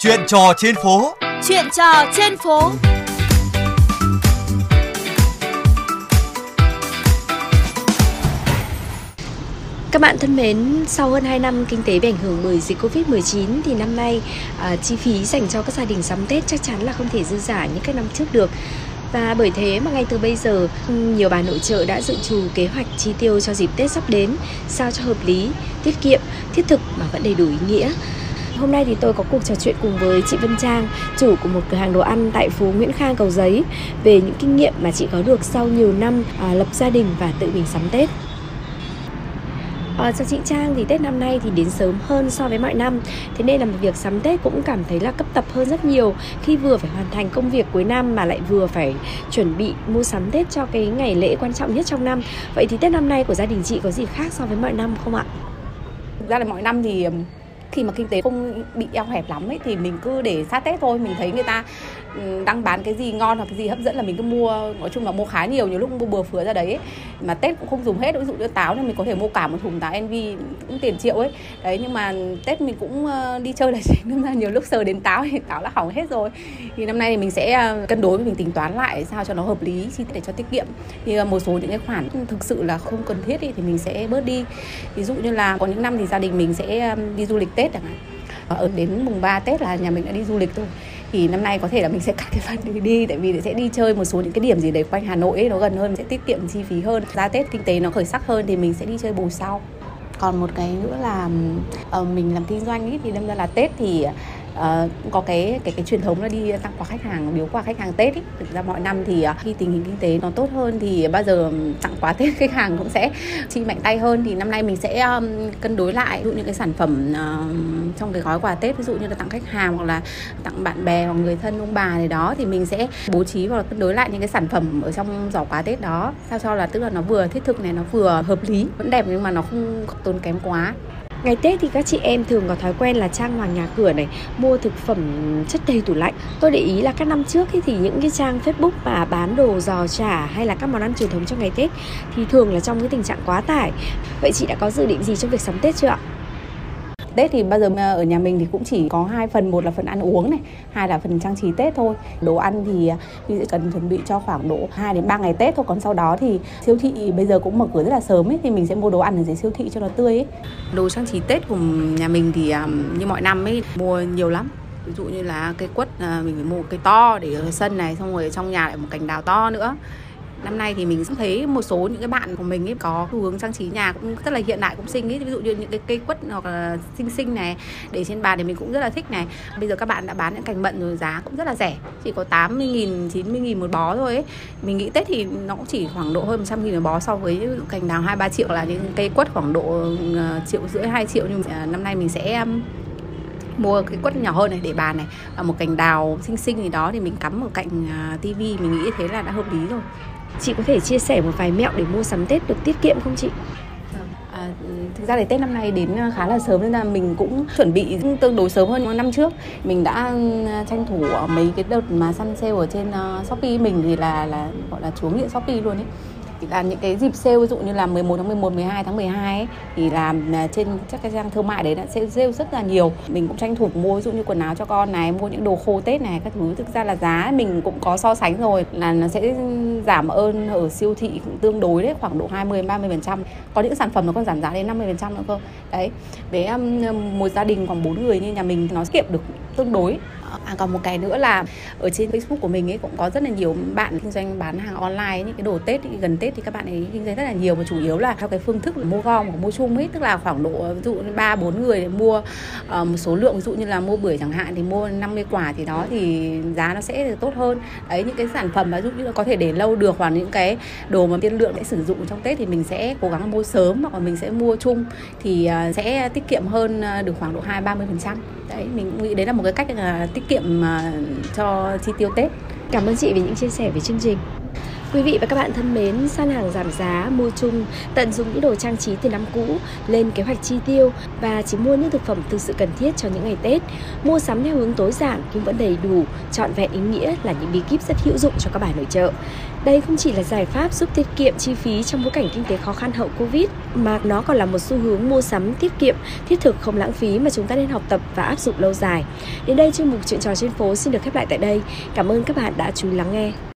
Chuyện trò trên phố. Chuyện trò trên phố. Các bạn thân mến, sau hơn 2 năm kinh tế bị ảnh hưởng bởi dịch Covid-19 thì năm nay à, chi phí dành cho các gia đình sắm Tết chắc chắn là không thể dư giả như các năm trước được. Và bởi thế mà ngay từ bây giờ, nhiều bà nội trợ đã dự trù kế hoạch chi tiêu cho dịp Tết sắp đến sao cho hợp lý, tiết kiệm, thiết thực mà vẫn đầy đủ ý nghĩa. Hôm nay thì tôi có cuộc trò chuyện cùng với chị Vân Trang, chủ của một cửa hàng đồ ăn tại phố Nguyễn Khang Cầu Giấy về những kinh nghiệm mà chị có được sau nhiều năm à, lập gia đình và tự mình sắm Tết. Ờ, à, cho chị Trang thì Tết năm nay thì đến sớm hơn so với mọi năm Thế nên là việc sắm Tết cũng cảm thấy là cấp tập hơn rất nhiều Khi vừa phải hoàn thành công việc cuối năm mà lại vừa phải chuẩn bị mua sắm Tết cho cái ngày lễ quan trọng nhất trong năm Vậy thì Tết năm nay của gia đình chị có gì khác so với mọi năm không ạ? Thực ra là mọi năm thì khi mà kinh tế không bị eo hẹp lắm ấy, thì mình cứ để sát Tết thôi. Mình thấy người ta ừ, đang bán cái gì ngon hoặc cái gì hấp dẫn là mình cứ mua. Nói chung là mua khá nhiều nhiều lúc mua bừa phứa ra đấy ấy. mà Tết cũng không dùng hết, ví dụ như táo thì mình có thể mua cả một thùng táo Envy cũng tiền triệu ấy. Đấy, nhưng mà Tết mình cũng ờ, đi chơi là chính. Nên là nhiều lúc sờ đến táo thì táo đã hỏng hết rồi. Thì năm nay thì mình sẽ ờ, cân đối, mình tính toán lại sao cho nó hợp lý để cho tiết kiệm. Thì ờ, một số những cái khoản thực sự là không cần thiết thì mình sẽ bớt đi. Ví dụ như là có những năm thì gia đình mình sẽ đi du lịch Tết chẳng hạn. Ở đến mùng 3 Tết là nhà mình đã đi du lịch rồi. Thì năm nay có thể là mình sẽ cắt cái phần đi đi tại vì sẽ đi chơi một số những cái điểm gì đấy quanh Hà Nội ấy, nó gần hơn sẽ tiết kiệm chi phí hơn. Ra Tết kinh tế nó khởi sắc hơn thì mình sẽ đi chơi bù sau. Còn một cái nữa là uh, mình làm kinh doanh ấy thì đâm ra là Tết thì uh, có cái cái cái truyền thống là đi tặng quà khách hàng biếu quà khách hàng Tết ý. thực ra mọi năm thì uh, khi tình hình kinh tế nó tốt hơn thì bao giờ tặng quà Tết khách hàng cũng sẽ chi mạnh tay hơn. Thì năm nay mình sẽ um, cân đối lại ví dụ những cái sản phẩm uh, trong cái gói quà Tết ví dụ như là tặng khách hàng hoặc là tặng bạn bè hoặc người thân ông bà gì đó thì mình sẽ bố trí và cân đối lại những cái sản phẩm ở trong giỏ quà Tết đó. Sao cho là tức là nó vừa thiết thực này nó vừa hợp lý vẫn đẹp nhưng mà nó không tốn kém quá. Ngày Tết thì các chị em thường có thói quen là trang hoàng nhà cửa này, mua thực phẩm chất đầy tủ lạnh. Tôi để ý là các năm trước thì những cái trang Facebook mà bán đồ giò chả hay là các món ăn truyền thống cho ngày Tết thì thường là trong cái tình trạng quá tải. Vậy chị đã có dự định gì trong việc sắm Tết chưa ạ? Tết thì bao giờ ở nhà mình thì cũng chỉ có hai phần, một là phần ăn uống này, hai là phần trang trí Tết thôi. Đồ ăn thì à, mình sẽ cần chuẩn bị cho khoảng độ 2 đến 3 ngày Tết thôi. Còn sau đó thì siêu thị bây giờ cũng mở cửa rất là sớm ấy, thì mình sẽ mua đồ ăn ở dưới siêu thị cho nó tươi ấy. Đồ trang trí Tết của nhà mình thì à, như mọi năm ấy, mua nhiều lắm. Ví dụ như là cây quất à, mình phải mua cây to để ở sân này, xong rồi trong nhà lại một cành đào to nữa năm nay thì mình cũng thấy một số những cái bạn của mình ấy có xu hướng trang trí nhà cũng rất là hiện đại, cũng xinh ấy. Ví dụ như những cái cây quất hoặc là xinh xinh này, để trên bàn thì mình cũng rất là thích này. Bây giờ các bạn đã bán những cành bận rồi, giá cũng rất là rẻ, chỉ có 80 nghìn 90 nghìn một bó thôi ấy. Mình nghĩ Tết thì nó cũng chỉ khoảng độ hơn 100 nghìn một bó so với cành đào hai ba triệu là những cây quất khoảng độ ờ, triệu rưỡi, hai triệu. Nhưng à, năm nay mình sẽ mua cái quất nhỏ hơn này để bàn này và một cành đào xinh xinh gì đó thì mình cắm ở cạnh uh, tivi mình nghĩ thế là đã hợp lý rồi Chị có thể chia sẻ một vài mẹo để mua sắm Tết được tiết kiệm không chị? À, thực ra thì Tết năm nay đến khá là sớm nên là mình cũng chuẩn bị tương đối sớm hơn năm trước. Mình đã tranh thủ mấy cái đợt mà săn sale ở trên Shopee mình thì là là gọi là chúa nghiện Shopee luôn ấy là những cái dịp sale ví dụ như là 11 tháng 11, 12 tháng 12 ấy, thì làm à, trên các cái trang thương mại đấy đã sẽ sale rất là nhiều. Mình cũng tranh thủ mua ví dụ như quần áo cho con này, mua những đồ khô Tết này các thứ. Thực ra là giá mình cũng có so sánh rồi là nó sẽ giảm ơn ở siêu thị cũng tương đối đấy khoảng độ 20 30%. Có những sản phẩm nó còn giảm giá đến 50% nữa cơ. Đấy. Với um, một gia đình khoảng 4 người như nhà mình nó kiệm được tương đối À, còn một cái nữa là ở trên Facebook của mình ấy cũng có rất là nhiều bạn kinh doanh bán hàng online những cái đồ Tết gần Tết thì các bạn ấy kinh doanh rất là nhiều. Và chủ yếu là theo cái phương thức là mua gom hoặc mua chung ấy tức là khoảng độ ví dụ ba bốn người để mua uh, một số lượng. Ví dụ như là mua bưởi chẳng hạn thì mua 50 quả thì đó thì giá nó sẽ tốt hơn. Ấy những cái sản phẩm mà ví dụ như là có thể để lâu được hoặc những cái đồ mà tiên lượng sẽ sử dụng trong Tết thì mình sẽ cố gắng mua sớm hoặc là mình sẽ mua chung thì uh, sẽ tiết kiệm hơn uh, được khoảng độ hai ba mươi phần trăm. Đấy mình nghĩ đấy là một cái cách là tiết kiệm à, cho chi tiêu Tết. Cảm ơn chị vì những chia sẻ về chương trình. Quý vị và các bạn thân mến, săn hàng giảm giá, mua chung, tận dụng những đồ trang trí từ năm cũ, lên kế hoạch chi tiêu và chỉ mua những thực phẩm thực sự cần thiết cho những ngày Tết. Mua sắm theo hướng tối giản nhưng vẫn đầy đủ, trọn vẹn ý nghĩa là những bí kíp rất hữu dụng cho các bà nội trợ. Đây không chỉ là giải pháp giúp tiết kiệm chi phí trong bối cảnh kinh tế khó khăn hậu Covid, mà nó còn là một xu hướng mua sắm tiết kiệm, thiết thực không lãng phí mà chúng ta nên học tập và áp dụng lâu dài. Đến đây chuyên mục chuyện trò trên phố xin được khép lại tại đây. Cảm ơn các bạn đã chú ý lắng nghe.